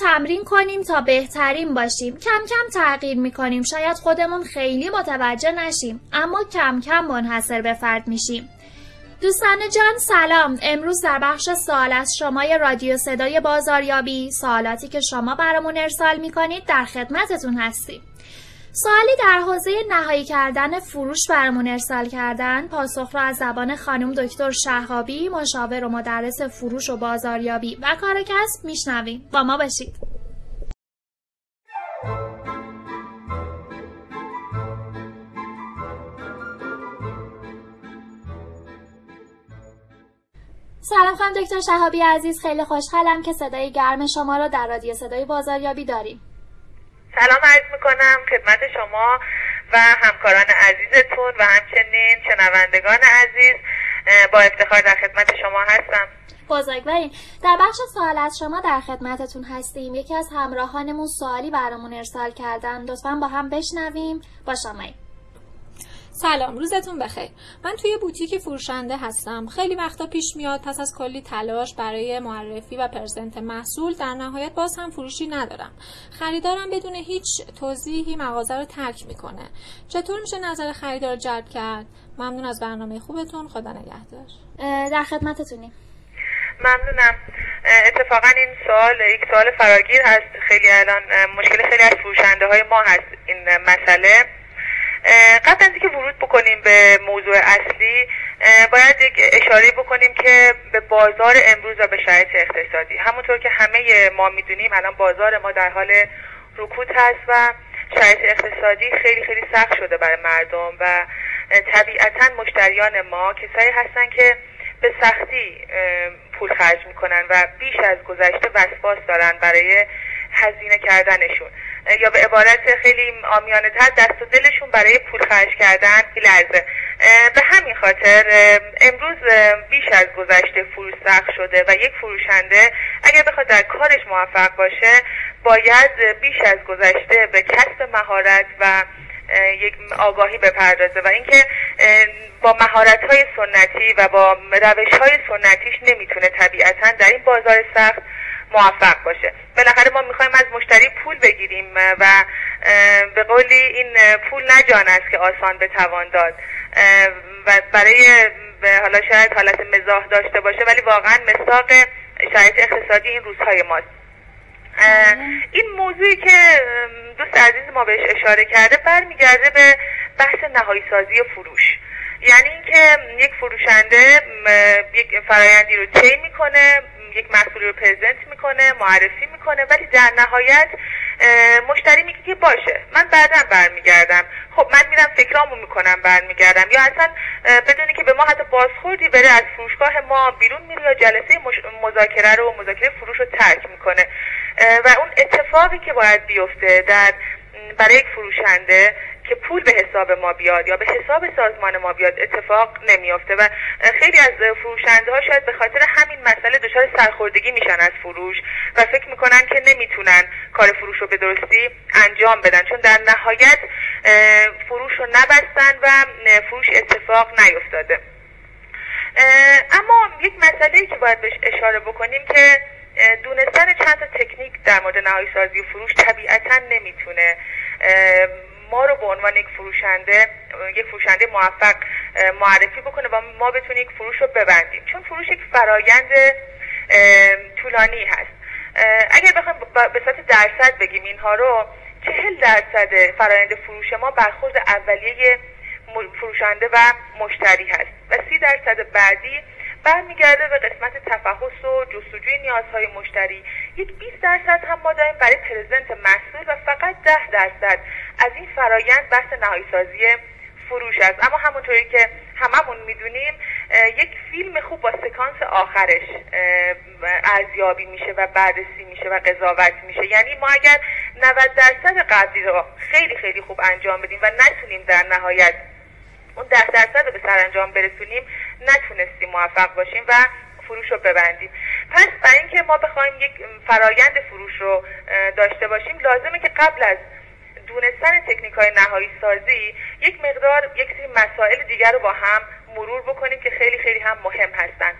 تمرین کنیم تا بهترین باشیم. کم کم تغییر می‌کنیم. شاید خودمون خیلی متوجه نشیم. اما کم کم منحصر به فرد میشیم. دوستان جان سلام. امروز در بخش سوال از شمای رادیو صدای بازاریابی سوالاتی که شما برامون ارسال می‌کنید در خدمتتون هستیم. سوالی در حوزه نهایی کردن فروش برمون ارسال کردن. پاسخ را از زبان خانم دکتر شهابی مشاور و مدرس فروش و بازاریابی و کار کسب میشنویم. با ما باشید. سلام خانم دکتر شهابی عزیز خیلی خوشحالم که صدای گرم شما را در رادیو صدای بازاریابی داریم. سلام عرض می‌کنم خدمت شما و همکاران عزیزتون و همچنین شنوندگان عزیز با افتخار در خدمت شما هستم. بزرگوارین در بخش سوال از شما در خدمتتون هستیم. یکی از همراهانمون سوالی برامون ارسال کردن. لطفا با هم بشنویم. با شما سلام روزتون بخیر. من توی بوتیک فروشنده هستم. خیلی وقتا پیش میاد پس از کلی تلاش برای معرفی و پرزنت محصول در نهایت باز هم فروشی ندارم. خریدارم بدون هیچ توضیحی مغازه رو ترک می‌کنه. چطور میشه نظر خریدار جلب کرد؟ ممنون از برنامه خوبتون. خدا نگهدار. در خدمتتونیم. ممنونم. اتفاقا این سوال یک سوال فراگیر هست. خیلی الان مشکل خیلی از فروشنده های ما هست این مسئله. قبل از اینکه ورود بکنیم به موضوع اصلی باید یک اشاره بکنیم که به بازار امروز و به شرایط اقتصادی. همونطور که همه ما می‌دونیم الان بازار ما در حال رکود هست و شرایط اقتصادی خیلی خیلی سخت شده برای مردم و طبیعتا مشتریان ما کسایی هستن که به سختی پول خرج می‌کنن و بیش از گذشته وسواس دارن برای هزینه کردنشون. یا به عبارت خیلی آمیانه تر دست و دلشون برای پول خرج کردن لرزه به همین خاطر امروز بیش از گذشته فروش سخت شده و یک فروشنده اگر بخواد در کارش موفق باشه باید بیش از گذشته به کسب مهارت و یک آگاهی بپردازه و اینکه با مهارت های سنتی و با روش های سنتیش نمی‌تونه طبیعتا در این بازار سخت موفق باشه. بالاخره ما می‌خوایم از مشتری پول بگیریم و به قولی این پول نه جان است که آسان بتوان داد. و برای حالا شاید حالت مزاح داشته باشه ولی واقعا مساق شرایط اقتصادی این روزهای ماست. این موضوعی که دوست عزیز ما بهش اشاره کرده برمیگرده به بحث نهایی سازی فروش. یعنی اینکه یک فروشنده یک فرایندی رو طی می‌کنه یک محصولی رو پرزنت می‌کنه معرفی می‌کنه ولی در نهایت مشتری میگه که باشه. من بعدا برمیگردم. خب من میرم فکرامو می‌کنم برمیگردم. یا اصلا بدونی که به ما حتی بازخوردی بره از فروشگاه ما بیرون میره یا جلسه مذاکره رو مذاکره فروش رو ترک می‌کنه. و اون اتفاقی که باید بیفته در برای یک فروشنده که پول به حساب ما بیاد یا به حساب سازمان ما بیاد اتفاق نمیافته و خیلی از فروشنده ها شاید به خاطر همین مسئله دچار سرخوردگی میشن از فروش و فکر می‌کنن که نمی‌تونن کار فروش رو به درستی انجام بدن چون در نهایت فروش رو نبستن و فروش اتفاق نیفتاده. اما یک مسئله که باید بهش اشاره بکنیم که دونستن چند تا تکنیک در مورد نهایی سازی فروش طبیعتا نمی‌تونه ما رو به عنوان یک فروشنده یک فروشنده موفق معرفی بکنه و ما بتونیم یک فروش رو ببندیم. چون فروش یک فرایند طولانی هست. اگر بخوایم به صورت درصد بگیم اینها رو چهل درصد فرایند فروش ما برخورد اولیه فروشنده و مشتری هست و سی درصد بعدی برمیگرده به قسمت تفحص و جستجوی نیازهای مشتری. یک 20 درصد هم ما داریم برای پرزنت محصول و فقط 10 درصد از این فرایند بحث نهایی سازی فروش است. اما همونطوری که هممون می‌دونیم یک فیلم خوب با سکانس آخرش ارزیابی میشه و بررسی میشه و قضاوت میشه. یعنی ما اگر 90 درصد قبلی رو خیلی خیلی خوب انجام بدیم و نتونیم در نهایت اون ده درصد رو به سرانجام برسونیم نتونستیم موفق باشیم و فروش رو ببندیم. پس برای اینکه ما بخوایم یک فرایند فروش رو داشته باشیم لازمه که قبل از دونستن تکنیک های نهایی سازی یک مقدار یک سری مسائل دیگر رو با هم مرور بکنیم که خیلی خیلی هم مهم هستن.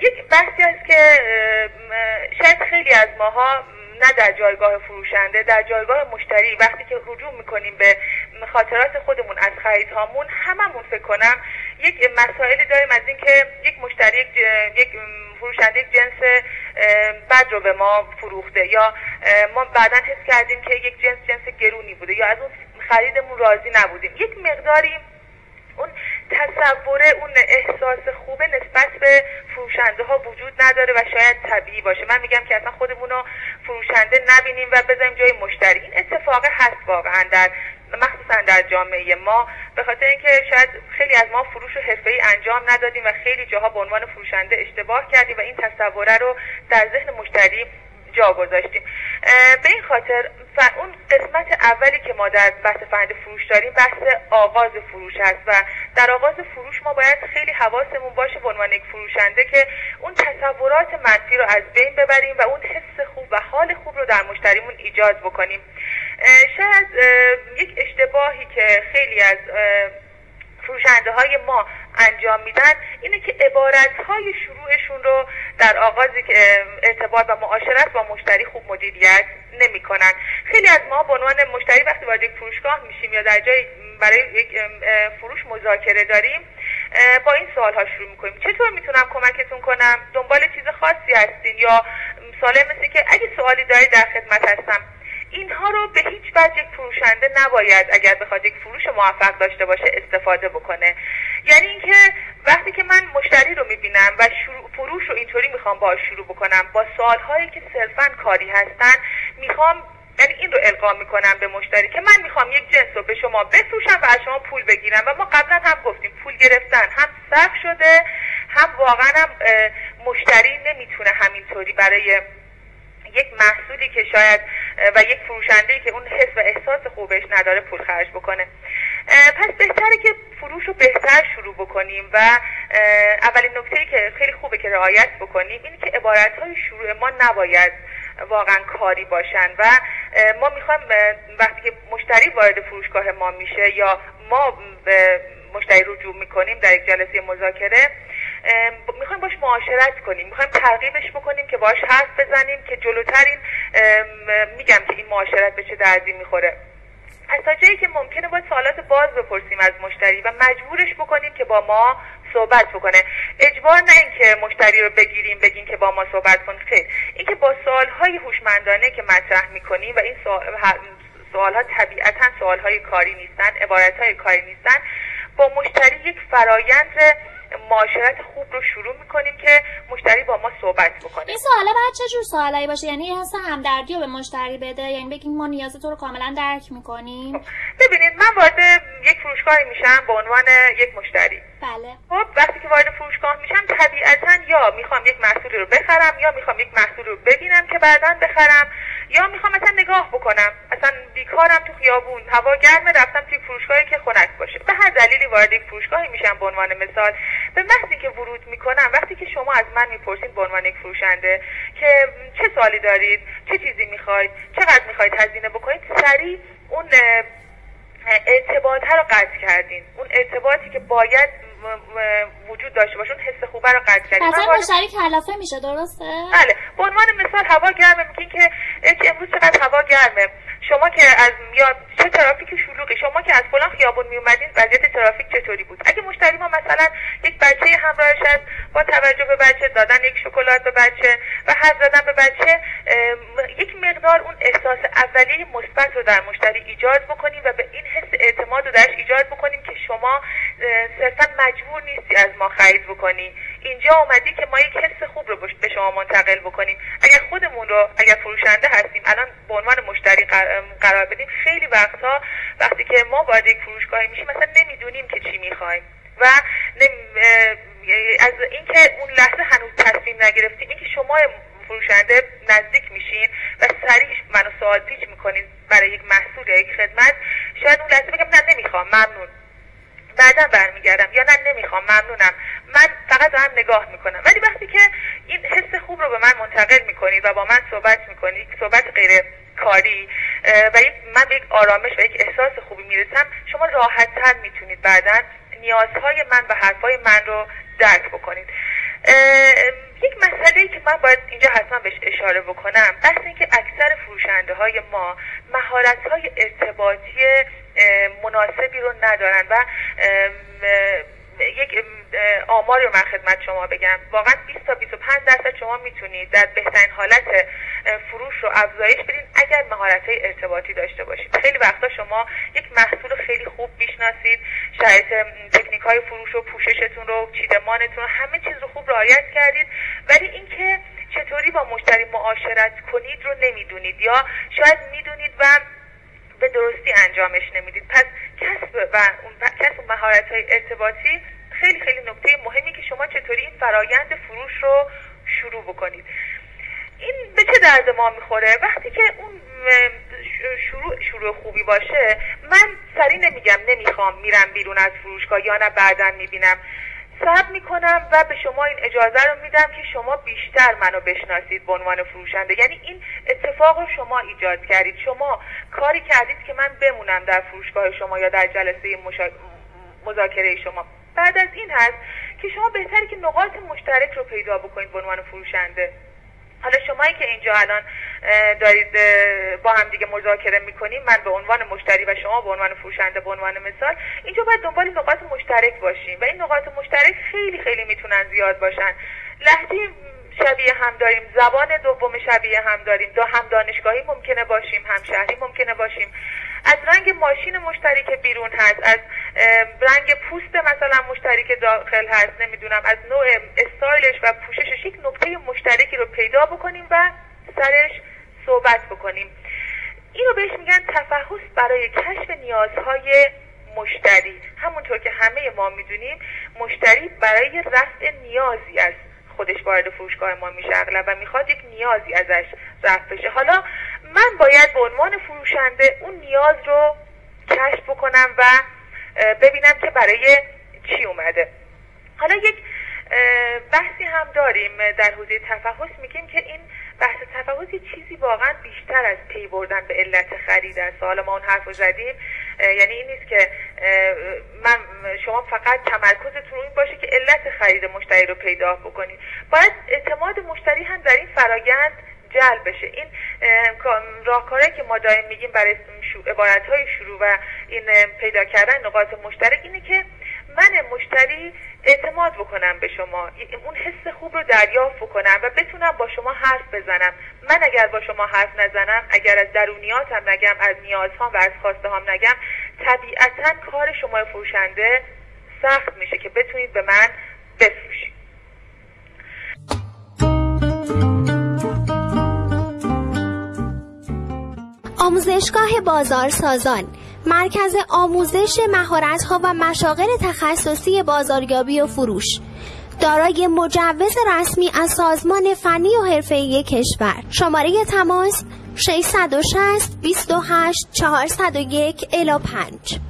یک بحثی است که شاید خیلی از ماها نه در جایگاه فروشنده در جایگاه مشتری وقتی که رجوع می‌کنیم به خاطرات خودمون از خریدهامون هممون فکر کنم یک مسائلی داریم از اینکه یک مشتری یک فروشنده جنس بد رو به ما فروخته. یا ما بعدا حس کردیم که یک جنس جنس گرونی بوده. یا از اون خریدمون راضی نبودیم. یک مقداری اون تصوره اون احساس خوبه نسبت به فروشنده ها وجود نداره و شاید طبیعی باشه. من میگم که اصلا خودمون رو فروشنده نبینیم و بذاریم جای مشتری. این اتفاق هست واقعا در مخصوصا در جامعه ما به خاطر اینکه شاید خیلی از ما فروش و ای انجام ندادیم و خیلی جاها به عنوان فروشنده اشتباه کردیم و این تصوره رو در ذهن مشتری جا گذاشتیم. به این خاطر اون قسمت اولی که ما در بحث فرند فروش داریم بحث آغاز فروش هست و در آغاز فروش ما باید خیلی حواسمون باشه به عنوان یک فروشنده که اون تصورات منفی رو از بین ببریم و اون حس خوب و حال خوب رو در مشتریمون ایجاد بکنیم. شاید یک اشتباهی که خیلی از فروشنده های ما انجام میدن اینه که عبارت های شروعشون رو در آغاز ارتباط و معاشرت با مشتری خوب مدیریت نمی‌کنن. خیلی از ما به عنوان مشتری وقتی وارد یک فروشگاه میشیم یا در جای برای یک فروش مذاکره داریم با این سوال ها شروع می‌کنیم. چطور می‌تونم کمکتون کنم؟ دنبال چیز خاصی هستین؟ یا ساله مثل که اگه سوالی دارید در خدمت هستم اینها رو به هیچ وجه یک فروشنده نباید اگر بخواد یک فروش موفق داشته باشه استفاده بکنه. یعنی اینکه وقتی که من مشتری رو می‌بینم و فروش رو اینطوری می‌خوام باش شروع بکنم با سوالهایی که صرفا کاری هستن می‌خوام یعنی این رو القا می‌کنم به مشتری که من می‌خوام یک جنس رو به شما بفروشم و از شما پول بگیرم. و ما قبلا هم گفتیم پول گرفتن هم سخت شده هم واقعا هم مشتری نمی‌تونه همینطوری برای یک محصولی که شاید و یک فروشنده که اون حس و احساس خوبش نداره پول خرج بکنه. پس بهتره که فروش رو بهتر شروع بکنیم و اولین نکته که خیلی خوبه که رعایت بکنیم اینه که عبارت های شروع ما نباید واقعا کاری باشن و ما می‌خوایم وقتی که مشتری وارد فروشگاه ما میشه یا ما به مشتری رجوع می‌کنیم در یک جلسه مذاکره می‌خوایم باش معاشرت کنیم. می‌خوایم ترغیبش بکنیم که باش حرف بزنیم که جلوترین میگم که این معاشرت به چه دردی می‌خوره. از تا جایی که ممکنه باید سوالات باز بپرسیم از مشتری و مجبورش بکنیم که با ما صحبت بکنه. اجبار نه اینکه مشتری رو بگیریم بگیم که با ما صحبت کن. خیر. اینکه با سوالهای هوشمندانه که مطرح می‌کنیم و این سوال ها طبیعتا سوال های کاری نیستن عبارت های کاری نیستن با مشتری یک فرایند معاشرت خوب رو شروع می‌کنیم که مشتری با ما صحبت بکنه. این سوالا باید چه جور سوالایی باشه؟ یعنی حس همدردی رو به مشتری بده؟ یعنی بگیم ما نیاز تو رو کاملا درک می‌کنیم؟ خب، ببینید من وارد یک فروشگاهی میشم به عنوان یک مشتری. بله. خب وقتی که وارد فروشگاه میشم طبیعتا یا می‌خوام یک محصولی رو بخرم یا می‌خوام یک محصول رو ببینم که بعدا بخرم. یا می‌خوام مثلا نگاه بکنم. اصلا بیکارم تو خیابون. هوا گرمه رفتم توی فروشگاهی که خنک باشه. به هر دلیلی وارد یک فروشگاهی میشم به عنوان مثال. به محضی که ورود می‌کنم وقتی که شما از من می‌پرسید به عنوان یک فروشنده که چه سوالی دارید چه چیزی می‌خواید چقدر می‌خواید هزینه بکنید سریع اون ارتباط رو قطع کردین. اون ارتباطی که باید وجود داشته باشه اون حس خوبه رو قطع کردین مثلا مشتری کلافه میشه درسته؟ بله. به عنوان مثال هوا گرمه میگین که امروز چقدر هوا گرمه. شما که از یا چه ترافیک شلوغی شما که از فلان خیابون می اومدین وضعیت ترافیک چطوری بود؟ اگه مشتری ما مثلا یک بچه همراهش هست با توجه به بچه دادن یک شکلات به بچه و حرف زدن به بچه یک مقدار اون احساس اولیه مثبت رو در مشتری ایجاد بکنیم و به این حس اعتماد رو درش ایجاد بکنیم که شما صرفا مجبور نیستی از ما خرید بکنی. اینجا اومدی که ما یک حس خوب رو به شما منتقل بکنیم. اگر خودمون رو اگر فروشنده هستیم الان به عنوان مشتری قرار بدیم خیلی وقتها وقتی که ما وارد یک فروشگاهی میشیم مثلا نمی‌دونیم که چی می‌خوایم. و از اینکه اون لحظه هنوز تصمیم نگرفتیم اینکه شما فروشنده نزدیک میشین و سریع منو سوال پیچ می‌کنین برای یک محصول یا یک خدمت شاید اون لحظه بگم نه نمی‌خوام ممنون. بعدا برمیگردم. یا نه نمی‌خوام ممنونم. من فقط دارم نگاه می‌کنم. ولی وقتی که این حس خوب رو به من منتقل می‌کنید و با من صحبت می‌کنید صحبت غیر کاری و من به یک آرامش و یک احساس خوبی می‌رسم شما راحت تر می‌تونید بعدا نیازهای من و حرفهای من رو درک بکنید. یک مسئله که من باید اینجا حتما بهش اشاره بکنم بحث اینکه اکثر فروشنده های ما مهارت های ارتباطی مناسبی رو ندارن و یک آماری رو من خدمت شما بگم. واقعا 20 تا 25 درصد شما می‌تونید در بهترین حالت فروش رو افزایش بدین اگر مهارت های ارتباطی داشته باشید. خیلی وقتا شما یک محصول خیلی خوب می‌شناسید شرایط تکنیک های فروش و پوششتون رو چیدمانتون رو همه چیز رو خوب رعایت کردید. ولی اینکه چطوری با مشتری معاشرت کنید رو نمی‌دونید یا شاید می‌دونید و به درستی انجامش نمی‌دید. پس کسب و کسب مهارت های ارتباطی خیلی خیلی نکته مهمی که شما چطوری این فرایند فروش رو شروع بکنید. این به چه درد ما می‌خوره؟ وقتی که اون شروع شروع خوبی باشه من سری نمیگم نمی‌خوام میرم بیرون از فروشگاه یا نه بعدا می‌بینم. صبر می‌کنم و به شما این اجازه رو میدم که شما بیشتر منو بشناسید به عنوان فروشنده. یعنی این اتفاق رو شما ایجاد کردید. شما کاری کردید که من بمونم در فروشگاه شما یا در جلسه مذاکره شما. بعد از این هست که شما بهتری که نقاط مشترک رو پیدا بکنید به عنوان فروشنده. حالا شمایی که اینجا الان دارید با هم دیگه مذاکره می‌کنیم. من به عنوان مشتری و شما به عنوان فروشنده به عنوان مثال اینجا باید دنبال نقاط مشترک باشیم. و این نقاط مشترک خیلی خیلی می‌تونن زیاد باشن. لحظه شبیه هم داریم. زبان دوم شبیه هم داریم. دو هم دانشگاهی ممکنه باشیم هم شهری ممکنه باشیم. از رنگ ماشین مشتری که بیرون هست از رنگ پوست مثلا مشتری که داخل هست نمی‌دونم از نوع استایلش و پوششش یک نقطه مشترکی رو پیدا بکنیم و سرش صحبت بکنیم. اینو بهش میگن تفحص برای کشف نیازهای مشتری. همونطور که همه ما می‌دونیم مشتری برای رفع نیازی است. خودش وارد فروشگاه ما میشه اغلب و می‌خواد یک نیازی ازش رفت بشه. حالا من باید به عنوان فروشنده اون نیاز رو کشف بکنم و ببینم که برای چی اومده. حالا یک بحثی هم داریم در حوزه تفحص. میگیم که این بحث تفحص چیزی واقعا بیشتر از پی بردن به علت خرید است. حالا ما اون حرف رو زدیم. یعنی این نیست که من شما فقط تمرکزتون این باشه که علت خرید مشتری رو پیدا بکنید. باید اعتماد مشتری هم در این فرایند جلب بشه. این راهکاره که ما دائم میگیم برای عبارت های شروع و این پیدا کردن نقاط مشترک اینه که من مشتری اعتماد بکنم به شما. اون حس خوب رو دریافت بکنم و بتونم با شما حرف بزنم. من اگر با شما حرف نزنم اگر از درونیاتم نگم از نیازهام و از خواسته هم نگم طبیعتا کار شما فروشنده سخت میشه که بتونید به من بفروشید. آموزشگاه بازارسازان مرکز آموزش مهارت‌ها و مشاغل تخصصی بازاریابی و فروش. دارای مجوز رسمی از سازمان فنی و حرفه‌ای کشور. شماره تماس 660 28 401 الی 5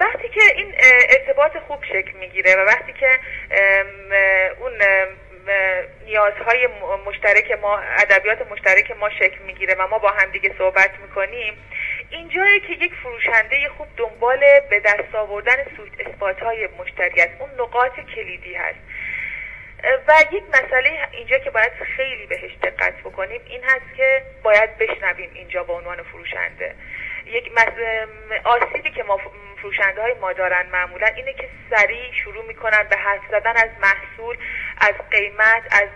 وقتی که این ارتباط خوب شکل می‌گیره و وقتی که اون نیازهای مشترک ما ادبیات مشترک ما شکل می‌گیره و ما با هم دیگه صحبت می‌کنیم. اینجایی که یک فروشنده خوب دنبال به دست آوردن سویت اثبات های مشتری است. اون نقاط کلیدی هست. و یک مسئله اینجا که باید خیلی بهش دقت بکنیم این هست که باید بشنویم اینجا به عنوان فروشنده. یک آسیبی که ما فروشنده های ما دارن معمولا اینه که سریع شروع می‌کنن به حرف زدن از محصول از قیمت از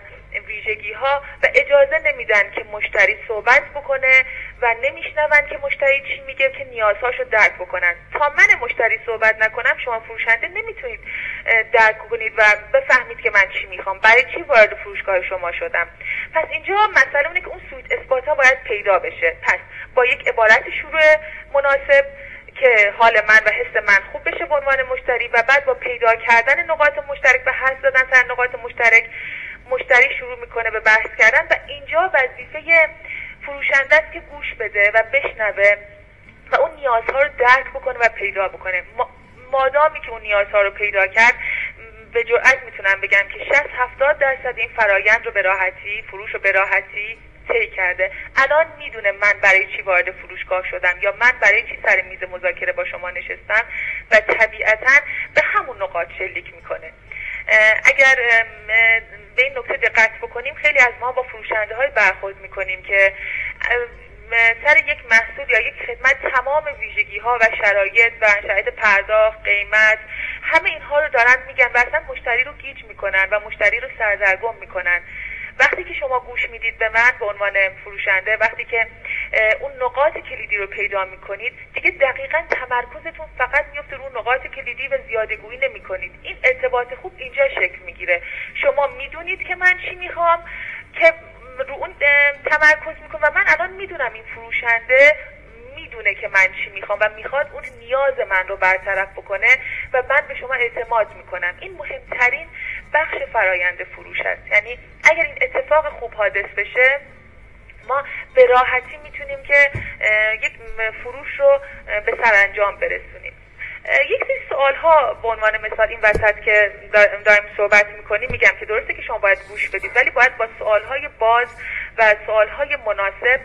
ویژگی ها و اجازه نمیدن که مشتری صحبت بکنه و نمیشنون که مشتری چی میگه که نیازهاشو درک بکنن. تا من مشتری صحبت نکنم شما فروشنده نمی‌تونید درک کنید و بفهمید که من چی می‌خوام. برای چی وارد فروشگاه شما شدم؟ پس اینجا مسئله اونه که اون سویت اثبات ها باید پیدا بشه. پس با یک عبارت شروع مناسب که حال من و حس من خوب بشه به عنوان مشتری و بعد با پیدا کردن نقاط مشترک و حس دادن سر نقاط مشترک مشتری شروع می‌کنه به بحث کردن و اینجا وظیفه فروشنده است که گوش بده و بشنوه و اون نیازها رو درک بکنه و پیدا بکنه. مادامی که اون نیازها رو پیدا کرد به جرئت می‌تونم بگم که 60 70 درصد این فرایند رو به راحتی فروش رو به راحتی طی کرده. الان می‌دونه من برای چی وارد فروشگاه شدم یا من برای چی سر میز مذاکره با شما نشستم و طبیعتا به همون نقاط شلیک می‌کنه. اگر به این نکته دقت بکنیم خیلی از ما با فروشنده های برخورد می‌کنیم که سر یک محصول یا یک خدمت تمام ویژگی ها و شرایط و شرایط پرداخت قیمت همه اینها رو دارن میگن و اصلا مشتری رو گیج می‌کنن و مشتری رو سردرگم می‌کنن. وقتی که شما گوش می‌دید به من به عنوان فروشنده وقتی که اون نقاط کلیدی رو پیدا می‌کنید دیگه دقیقا تمرکزتون فقط میفته رو نقاط کلیدی و زیاده گویی نمی‌کنید. این ارتباط خوب اینجا شکل می‌گیره. شما می‌دونید که من چی می‌خوام که رو اون تمرکز می‌کنم و من الان می‌دونم این فروشنده می‌دونه که من چی می‌خوام و می‌خواد اون نیاز من رو برطرف بکنه و من به شما اعتماد می‌کنم. این مهمترین بخش فرایند فروش است. یعنی اگر این اتفاق خوب حادث بشه ما به راحتی می‌تونیم که یک فروش رو به سرانجام برسونیم. یک سری سوال ها به عنوان مثال این وسط که داریم صحبت می‌کنیم میگم که درسته که شما باید گوش بدید ولی باید با سوال های باز و سوال های مناسب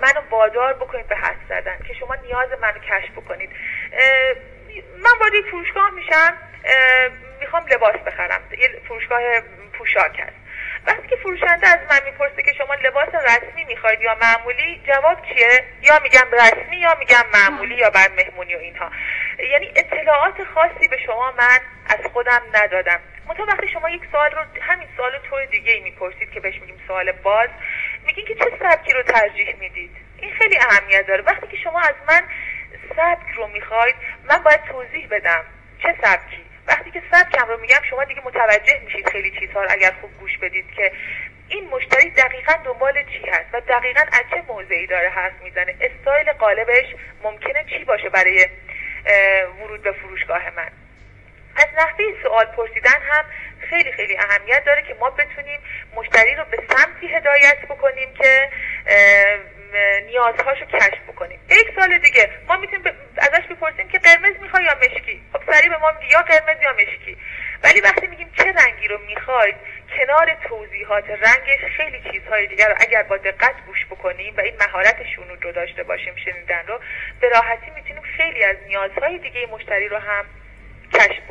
منو وادار بکنید به حد زدن که شما نیاز منو کشف بکنید. من وارد فروشگاه میشم می‌خوام لباس بخرم. یه فروشگاه پوشاک هست. وقتی که فروشنده از من می‌پرسه که شما لباس رسمی می‌خواید یا معمولی جواب چیه؟ یا میگم رسمی یا میگم معمولی یا بر مهمونی و اینها. یعنی اطلاعات خاصی به شما من از خودم ندادم. منتها وقتی شما یک سوال رو همین سوال طور دیگه ای می‌پرسید که بهش میگیم سوال باز میگین که چه سبکی رو ترجیح می‌دید؟ این خیلی اهمیت داره. وقتی که شما از من سبک رو می‌خواید من باید توضیح بدم چه سبکی. وقتی که سبکم رو میگم شما دیگه متوجه میشید خیلی چیزها رو اگر خوب گوش بدید که این مشتری دقیقا دنبال چی هست و دقیقا از چه موضعی داره حرف می‌زنه. استایل قالبش ممکنه چی باشه برای ورود به فروشگاه من. از نحوه سوال پرسیدن هم خیلی خیلی اهمیت داره که ما بتونیم مشتری رو به سمتی هدایت بکنیم که نیازهاشو کشف بکنیم. یک سال دیگه ما می‌تونیم ازش بپرسیم که قرمز می‌خوای یا مشکی؟ خب سریع به ما میگه یا قرمز یا مشکی. ولی وقتی میگیم چه رنگی رو می‌خواید کنار توضیحات رنگش خیلی چیزهای دیگر رو اگر با دقت گوش بکنیم و این مهارت شنود رو داشته باشیم شنیدن رو به راحتی می‌تونیم خیلی از نیازهای دیگه مشتری رو هم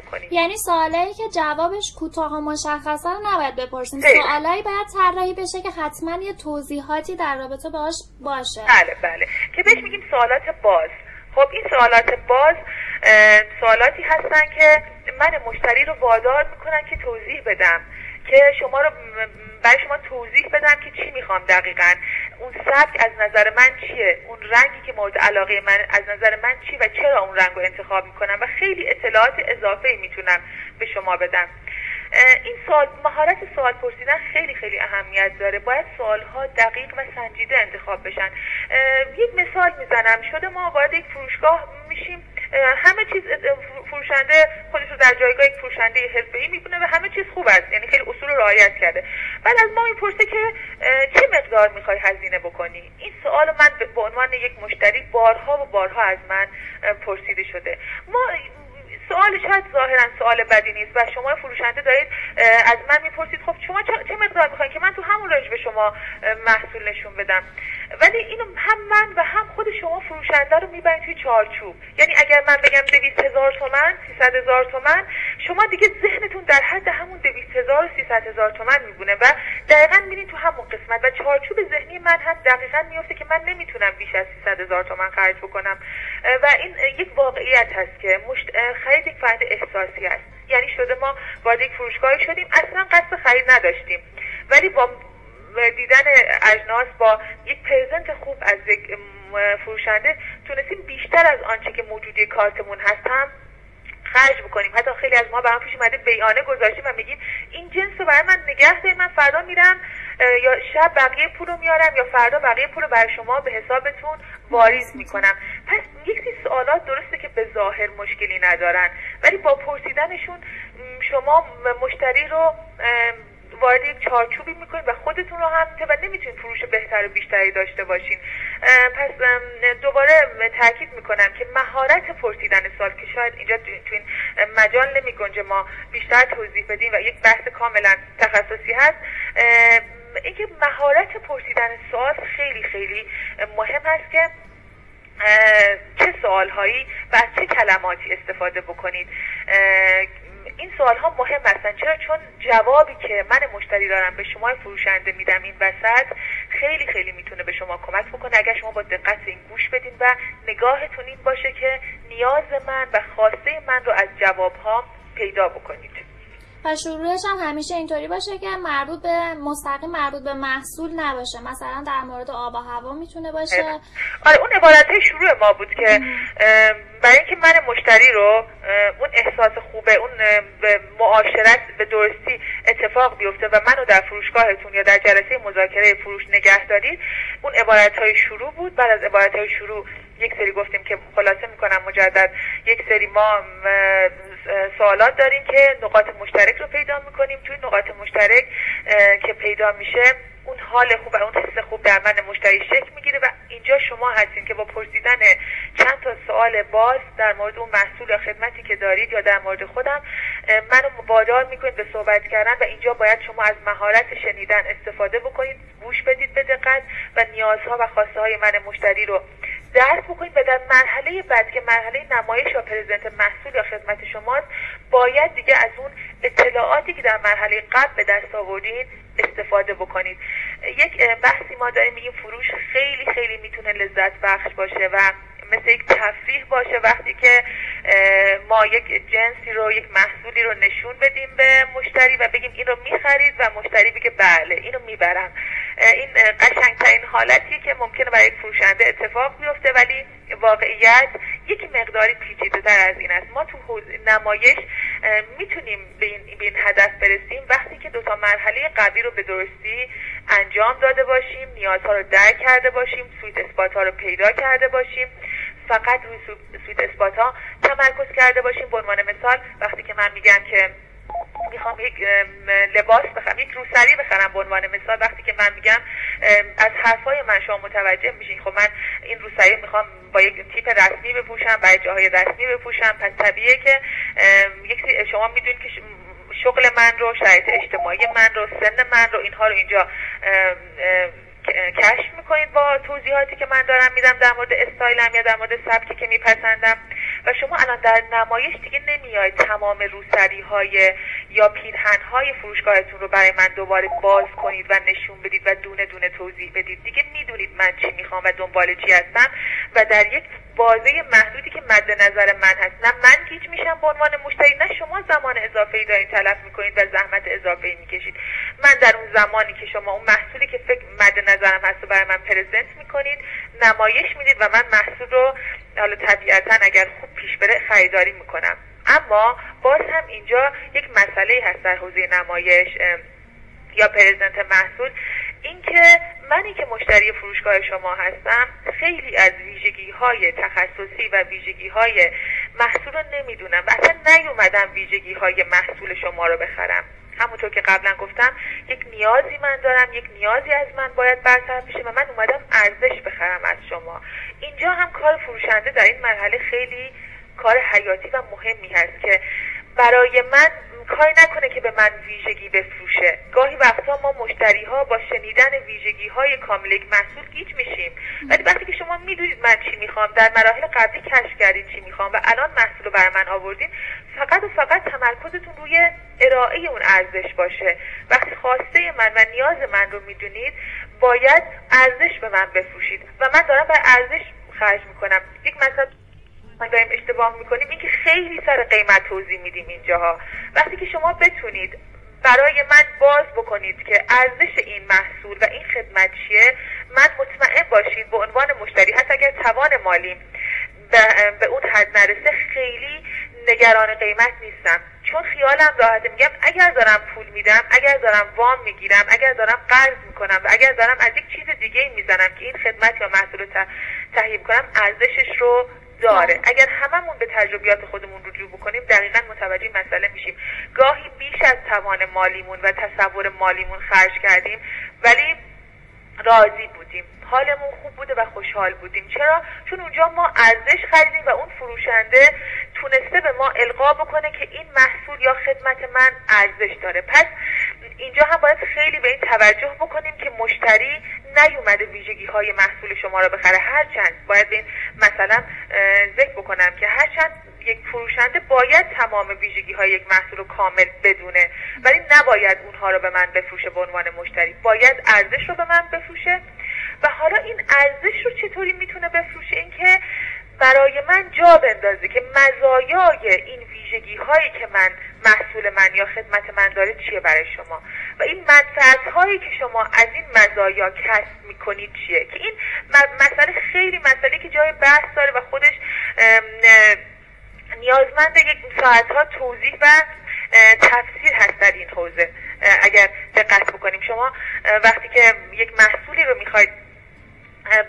کشف بکنیم یعنی سوالایی که جوابش کوتاه و مشخصه رو نباید بپرسیم. سوالایی باید طراحی بشه که حتما یه توضیحاتی در رابطه باش باشه. بله بله. که بهش میگیم سوالات باز. خب این سوالات باز سوالاتی هستن که من مشتری رو وادار می‌کنن که توضیح بدم که شما رو برای شما توضیح بدم که چی می‌خوام دقیقا. اون سبک از نظر من چیه؟ اون رنگی که مورد علاقه من از نظر من چی و چرا اون رنگ رو انتخاب می‌کنم؟ و خیلی اطلاعات اضافه می‌تونم به شما بدم. این سوال مهارت سوال پرسیدن خیلی خیلی اهمیت داره. باید سوال ها دقیق و سنجیده انتخاب بشن. یک مثال می‌زنم. شده ما وارد یک فروشگاه میشیم. همه چیز فروشنده خودش رو در جایگاه یک فروشنده حرفه‌ای میبونه و همه چیز خوب است. یعنی خیلی اصول رعایت کرده. بعد از ما می‌پرسه که چه مقدار می‌خوای هزینه بکنی؟ این سوال من به عنوان یک مشتری بارها و بارها از من پرسیده شده. ما سوال شاید ظاهرا سوال بدی نیست و شما فروشنده دارید از من می‌پرسید خب شما چه مقدار می‌خواین که من تو همون رنج به شما محصول نشون بدم. ولی اینو هم من و هم خود شما فروشنده رو می‌برید توی چارچوب. یعنی اگر من بگم دویست هزار تومن سیصد هزار تومن شما دیگه ذهنتون در حد همون دویست هزار و سیصد هزار تومن میبونه و دقیقا میرین تو همون قسمت. و چارچوب ذهنی من هم دقیقا میفته که من نمی‌تونم بیش از سیصد هزار تومن خرج بکنم. و این یک واقعیت هست که مشت... خرید یک فرد احساسی است. یعنی شده ما وارد یک فروشگاهی شدیم. اصلا قصد خرید نداشتیم. ولی با دیدن اجناس با یک پرزنت خوب از یک فروشنده تونستیم بیشتر از آنچه که موجودی کارتمون هست هم خرج بکنیم. حتی خیلی از ما به هم پیش اومده بیانه گذاشتیم و میگیم این جنس رو برای من نگه دارید من فردا میرم یا شب بقیه پول رو میارم یا فردا بقیه پول رو برای شما به حسابتون واریز می‌کنم. پس یک سری سوالات درسته که به ظاهر مشکلی ندارن ولی با پرسیدنشون شما مشتری رو وارد یک چارچوبی می‌کنید و خودتون رو هم و نمی‌تونید فروش بهتر و بیشتری داشته باشین. پس دوباره تاکید می‌کنم که مهارت پرسیدن سوال که شاید اینجا تو این مجال نمی ما بیشتر توضیح بدیم و یک بحث کاملا تخصصی هست. اینکه مهارت پرسیدن سوال خیلی خیلی مهم هست که چه سوال هایی و چه کلماتی استفاده بکنید. این سوال ها مهم هستن. چرا؟ چون جوابی که من مشتری دارم به شما فروشنده میدم این وسط خیلی خیلی می‌تونه به شما کمک بکنه. اگر شما با دقت این گوش بدین و نگاهتون این باشه که نیاز من و خواسته من رو از جواب ها پیدا بکنید. و شروعش هم همیشه اینطوری باشه که مربوط به مستقیم مربوط به محصول نباشه. مثلا در مورد آب و هوا می‌تونه باشه. آره اون عبارت شروع ما بود که برای اینکه من مشتری رو اون احساس خوبه اون معاشرت به درستی اتفاق بیفته و منو در فروشگاهتون یا در جلسه مذاکره فروش نگه دارید اون عبارت های شروع بود. بعد از عبارت های شروع یک سری گفتیم که خلاصه می‌کنم مجدد. یک سری ما سوالات داریم که نقاط مشترک رو پیدا می‌کنیم. توی نقاط مشترک که پیدا میشه اون حال خوب و اون حس خوب در من مشتری شکل می‌گیره و اینجا شما هستین که با پرسیدن چند تا سوال باز در مورد اون محصول یا خدمتی که دارید یا در مورد خودم منو وادار می‌کنید به صحبت کردن و اینجا باید شما از مهارت شنیدن استفاده بکنید گوش بدید به دقت و نیازها و خواسته های من مشتری رو درک بکنید و در مرحله بعد که مرحله نمایش یا پرزنت محصول یا خدمت شماست باید دیگه از اون اطلاعاتی که در مرحله قبل به دست آوردین استفاده بکنید. یک بحثی ما داریم میگیم فروش خیلی خیلی می‌تونه لذت بخش باشه و مثل یک تفریح باشه وقتی که ما یک جنسی رو یک محصولی رو نشون بدیم به مشتری و بگیم این رو می‌خرید و مشتری بگه بله اینو می‌برم. این قشنگترین حالتیه که ممکنه برای فروشنده اتفاق بیفته ولی واقعیت یک مقداری پیچیده تر از این است. ما تو نمایش می‌تونیم به این, به این هدف برسیم. وقتی که دو تا مرحله قبلی رو به درستی انجام داده باشیم نیازها رو درک کرده باشیم سویت اسپات ها رو پیدا کرده باشیم. فقط روی سویت اسپات ها تمرکز کرده باشیم. به عنوان مثال وقتی که من میگم که می‌خوام یک لباس بخرم یک روسری بخرم به عنوان مثال وقتی که من میگم از حرفای من شما متوجه میشین. خب من این روسری می‌خوام با یک تیپ رسمی بپوشم برای جاهای رسمی بپوشم. پس طبیعیه که شما می‌دونید که شغل من رو شرایط اجتماعی من رو سن من رو اینها رو اینجا کشف می‌کنید با توضیحاتی که من دارم میدم در مورد استایلم یا در مورد سبکی که میپسندم. و شما الان در نمایش دیگه نمیاید تمام روسری های یا پیرهن های فروشگاهتون رو برای من دوباره باز کنید و نشون بدید و دونه دونه توضیح بدید. دیگه می‌دونید من چی می‌خوام و دنبال چی هستم. و در یک بازه محدودی که مد نظر من هست. نه من گیج میشم به عنوان مشتری نه شما زمان اضافه ای دارین تلف می‌کنید و زحمت اضافه ای می‌کشید. من در اون زمانی که شما اون محصولی که فکر مد نظرم هست و برای من پرزنت می‌کنید نمایش می‌دید و من محصول رو حالا طبیعتا اگر خوب پیش بره خریداری می‌کنم. اما باز هم اینجا یک مسئله هست در حوزه نمایش یا پرزنت محصول. اینکه منی که مشتری فروشگاه شما هستم خیلی از ویژگی های تخصصی و ویژگی های محصول رو نمی‌دونم و اصلا نیومدم ویژگی های محصول شما رو بخرم. همونطور که قبلا گفتم یک نیازی من دارم یک نیازی از من باید برطرف بشه و من اومدم ارزش بخرم از شما. اینجا هم کار فروشنده در این مرحله خیلی کار حیاتی و مهمی هست که برای من کاری نکنه که به من ویژگی بفروشه. گاهی وقتا ما مشتری ها با شنیدن ویژگی های کامل یک محصول گیج میشیم. ولی وقتی که شما می‌دونید من چی می‌خوام در مراحل قبلی کشف کردین چی می‌خوام و الان محصول رو بر من آوردین فقط و فقط تمرکزتون روی ارائه اون ارزش باشه. وقتی خواسته من و نیاز من رو می‌دونید باید ارزش به من بفروشید. و من دارم بر ارزش خرج می‌کنم. یک مثلا ما داریم اشتباه می‌کنیم اینکه خیلی سر قیمت توضیح میدیم اینجاها. وقتی که شما بتونید برای من باز بکنید که ارزش این محصول و این خدمت چیه من مطمئن باشید به عنوان مشتری حتی اگر توان مالیم به اون حد نرسه خیلی نگران قیمت نیستم. چون خیالم راحته میگم اگر دارم پول میدم اگر دارم وام می‌گیرم اگر دارم قرض می‌کنم و اگر دارم از یک چیز دیگه می‌زنم که این خدمت یا محصول رو تهیه کنم ارزشش رو داره. اگر هممون به تجربیات خودمون رجوع بکنیم دقیقا متوجه مسئله میشیم. گاهی بیش از توان مالیمون و تصور مالیمون خرج کردیم ولی راضی بودیم. حالمون خوب بوده و خوشحال بودیم. چرا؟ چون اونجا ما ارزش خریدیم و اون فروشنده تونسته به ما القا بکنه که این محصول یا خدمت من ارزش داره. پس اینجا هم باید خیلی به این توجه بکنیم که مشتری نیومده ویژگی های محصول شما را بخره. هرچند باید این مثلا ذکر بکنم که هرچند یک فروشنده باید تمام ویژگی های یک محصول رو کامل بدونه. ولی نباید اونها رو به من بفروشه به عنوان مشتری. باید ارزش رو به من بفروشه. و حالا این ارزش رو چطوری می‌تونه بفروشه؟ اینکه برای من جا بندازه که مزایای این ویژگی هایی که من محصول من یا خدمت من داره چیه برای شما. و این منفعت هایی که شما از این مزایا کسب می‌کنید چیه؟ که این مسئله خیلی مسئله که جای بحث داره و خودش نیازمند یک ساعت توضیح و تفسیر هست در این حوزه اگر دقت بکنیم. شما وقتی که یک محصولی رو می‌خواید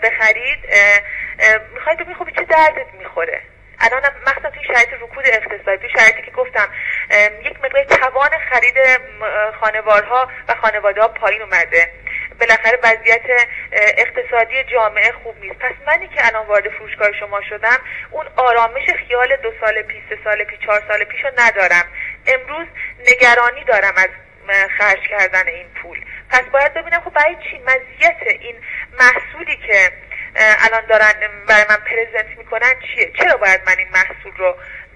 بخرید می‌خواید ببینید خب چه دردت می‌خوره؟ الان مخصوصا توی شرایط رکود اقتصادی توی شرایطی که گفتم یک مقدار توان خرید خانوارها و خانواده ها پایین اومده. بالاخره وضعیت اقتصادی جامعه خوب نیست. پس منی که الان وارد فروشگاه شما شدم اون آرامش خیال دو سال پیش سه سال پیش چهار سال پیش رو ندارم. امروز نگرانی دارم از خرج کردن این پول. پس باید ببینم خب برای چی مزیت این محصولی که الان دارن برای من پرزنت می‌کنن چیه؟ چرا باید من این محصول رو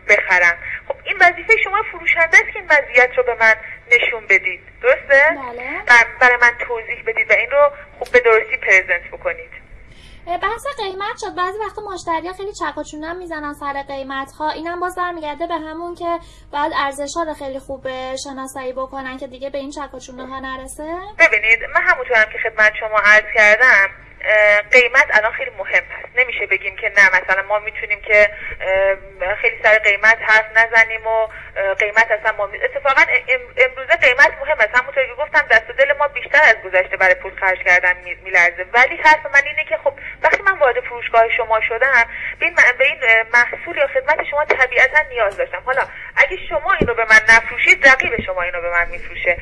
بخرم؟ خب این وظیفه شما فروشنده است که این وضعیت رو به من نشون بدید. درسته؟ بله. برای من توضیح بدید و این رو خوب به درستی پرزنت بکنید. بحث قیمت شد. بعضی وقت مشتری خیلی چکاچونم می‌زنن سر قیمت ها اینم باز برمیگرده به همون که باید ارزش ها رو خیلی خوب شناسایی بکنن که دیگه به این چکاچونه ها نرسه. ببینید من همونطورم که خدمت شما عرض کردم قیمت الان خیلی مهم هست. نمیشه بگیم که نه مثلا ما می‌تونیم که خیلی سر قیمت حرف نزنیم و قیمت اصلا ما اتفاقا امروزه قیمت مهم است. همونطور که گفتم دست و دل ما بیشتر از گذشته برای پول خرج کردن میلرزه. ولی حرف من اینه که خب وقتی من وارد فروشگاه شما شدم به این, به محصول یا خدمت شما طبیعتا نیاز داشتم. حالا اگه شما اینو به من نفروشید رقیب شما اینو به من میفروشه.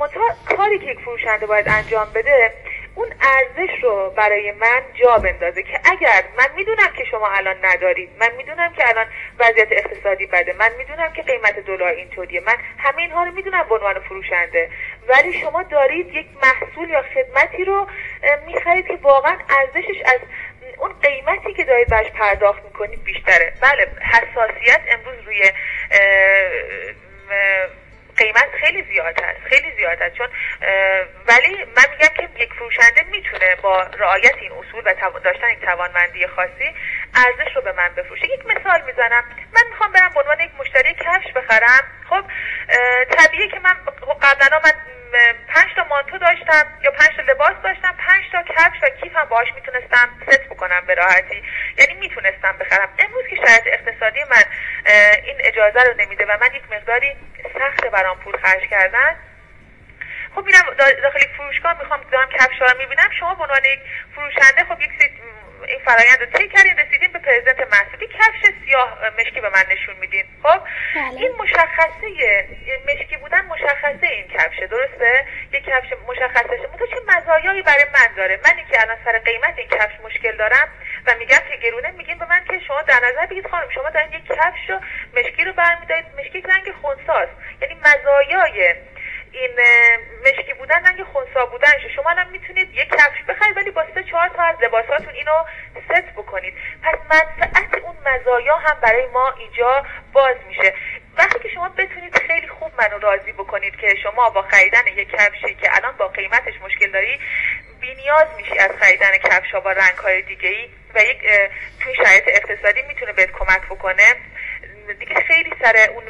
منتها کاری که یک فروشنده باید انجام بده اون ارزش رو برای من جا بندازه که اگر من می‌دونم که شما الان ندارید من می‌دونم که الان وضعیت اقتصادی بده من می‌دونم که قیمت دلار اینطوریه من همه اینها رو می‌دونم به عنوان فروشنده ولی شما دارید یک محصول یا خدمتی رو می‌خرید که واقعا ارزشش از اون قیمتی که دارید برش پرداخت می‌کنید بیشتره. بله حساسیت امروز روی قیمت خیلی زیاد هست خیلی زیاد هست. چون ولی من میگم که یک فروشنده می‌تونه با رعایت این اصول و داشتن یک توانمندی خاصی ارزش رو به من بفروشه یک مثال می‌زنم. من می‌خوام برم به عنوان یک مشتری کفش بخرم. خب طبیعیه که من خب قبلا من پنج تا مانتو داشتم یا پنج تا لباس داشتم. پنج تا کفش و کیف هم باهاش می‌تونستم ست بکنم به راحتی. یعنی می‌تونستم بخرم. امروز که شرایط اقتصادی من این اجازه رو نمیده و من یک مقداری سخت برام پول خرج کردن. خب میرم داخل فروشگاه می‌خوام دارم کفش رو می‌بینم. شما به عنوان یک فروشنده خب یک این فرایند رو طی کردین رسیدین به پرزنت محصولی. کفش سیاه مشکی به من نشون میدین. خب؟ بله. این مشخصه مشکی بودن مشخصه این کفشه درسته؟ یک کفش مشخصه تو چه مزایایی برای من داره. منی که الان سر قیمت این کفش مشکل دارم و میگم که گرونه میگیم به من که شما در نظر بگید خانم شما دارین یک کفش رو مشکی رو برمیدارید. مشکی رنگ خونساست یعنی مزایای این مشکی بودن رنگ خونسا بودنش شما الان می‌تونید یک کفش بخرید ولی با سه چهار تا از لباساتون اینو ست بکنید. پس منفعت اون مزایا هم برای ما اینجا باز میشه. وقتی که شما بتونید خیلی خوب منو راضی بکنید که شما با خریدن یک کفشی که الان با قیمتش مشکل داری نیاز میشی از خریدن کفش ها با رنگ های دیگه ای و یک توی شرایط اقتصادی می‌تونه بهت کمک بکنه. دیگه خیلی سر اون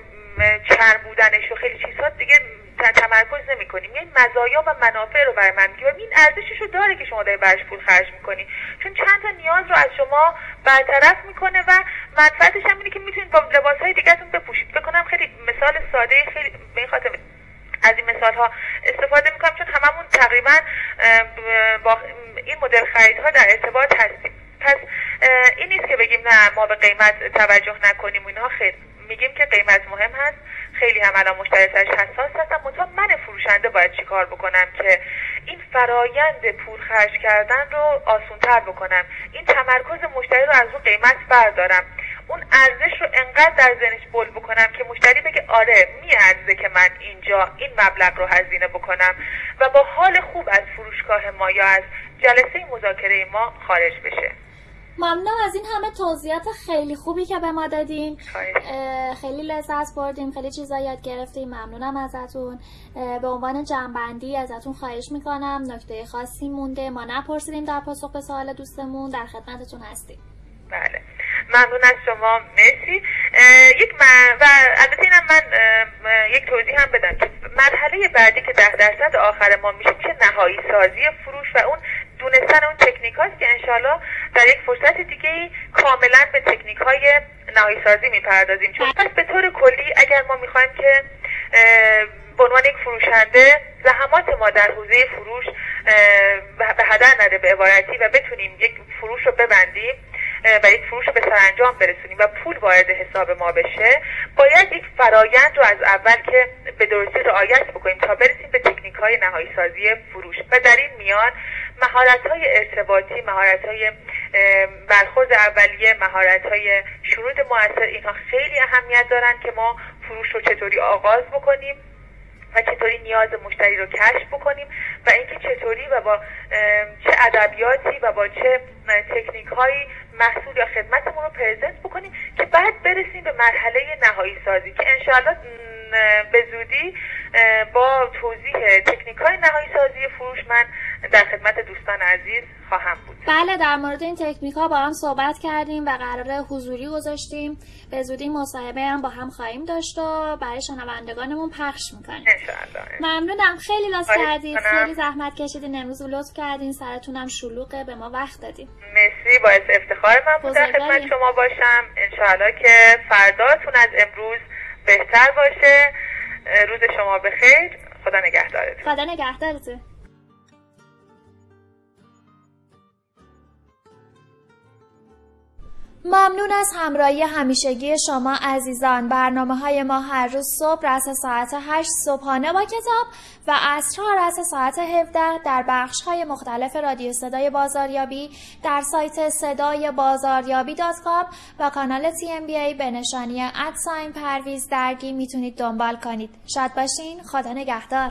چرم بودنش و خیلی چیزها دیگه تمرکز نمی کنیم یعنی مزایا و منافع رو برای من میگه این ارزشش رو داره که شما داری برش پول خرج می‌کنی. چون چند تا نیاز رو از شما برطرف می‌کنه و منفعتش هم اینه که می‌تونید با لباس های دیگهتون بپوشید. بکنم خیلی مثال ساده خیلی به این خاطر از این مثال ها استفاده می‌کنم چون هممون تقریبا با این مدل خریدها در ارتباط هستیم. پس این نیست که بگیم نه ما به قیمت توجه نکنیم اینها. خیلی میگیم که قیمت مهم هست. خیلی هم الان مشتری حساس هستم. منتها من فروشنده باید چیکار بکنم که این فرایند پول خرج کردن رو آسونتر بکنم؟ این تمرکز مشتری رو از اون قیمت بردارم. اون ارزش رو انقدر در ذهنش بل بکنم که مشتری بگه آره میارزه که من اینجا این مبلغ رو هزینه بکنم و با حال خوب از فروشگاه ما یا از جلسه مذاکره ما خارج بشه. ممنونم از این همه توضیحات خیلی خوبی که به ما دادین. خیلی. لذت بردیم خیلی چیزا یاد گرفتیم. ممنونم ازتون. به عنوان جنبندی ازتون خواهش می‌کنم. نکته خاصی مونده. ما نپرسیدیم در پاسخ به سوال دوستمون. در خدمتتون هستیم. بله. ممنون از شما. مرسی. یک و البته اینم من یک توضیح هم بدم که مرحله بعدی که ده درصد آخر ما میشه میشه نهایی سازی فروش و اون دونستن اون تکنیک هاست که انشالله در یک فرصت دیگه کاملا به تکنیک های نهایی سازی می‌پردازیم. چون پس به طور کلی اگر ما می‌خوایم که به عنوان یک فروشنده زحمات ما در حوزه فروش به هدر نده به عبارتی و بتونیم یک فروش رو ببندیم و یک فروش رو به سرانجام برسونیم و پول وارد حساب ما بشه باید یک فرایند رو از اول که به درستی رعایت بکنیم تا برسیم به تکنیک های نهایی سازی فروش. و در این میان مهارت های ارتباطی مهارت های برخورد اولیه مهارت های شروط موثر اینها خیلی اهمیت دارن که ما فروش رو چطوری آغاز بکنیم و چطوری نیاز مشتری رو کشف بکنیم و اینکه چطوری و با چه ادبیاتی و با چه تکنیک هایی محصول یا خدمتمون رو پرزنت بکنیم که بعد برسیم به مرحله نهایی سازی که انشاءالله به زودی با توضیح تکنیک های نهایی سازی فروش من در خدمت دوستان عزیز خواهم بود. بله در مورد این تکنیک ها با هم صحبت کردیم و قرار حضوری گذاشتیم. به زودی مصاحبه هم با هم خواهیم داشت و برای شنوندگانمون پخش می‌کنیم. ممنونم. خیلی لاس کردید. خیلی زحمت کشیدین. امروز لطف کردین. سرتونم شلوغه. به ما وقت دادیم مرسی. باعث افتخار من بود. در خدمت شما باشم. انشاءالله که فرداتون از امروز بهتر باشه. روز شما بخیر. خدا نگهدارتون. خدا نگهدارتون. ممنون از همراهی همیشگی شما عزیزان. برنامه های ما هر روز صبح رس ساعت 8 صبحانه با کتاب و عصرها رس ساعت 17 در بخش های مختلف رادیو صدای بازاریابی در سایت صدای بازاریابی دات و کانال تی ام بی ای به نشانی ادساین پرویز درگی می‌تونید دنبال کنید. شاد باشین. خدا نگهدار.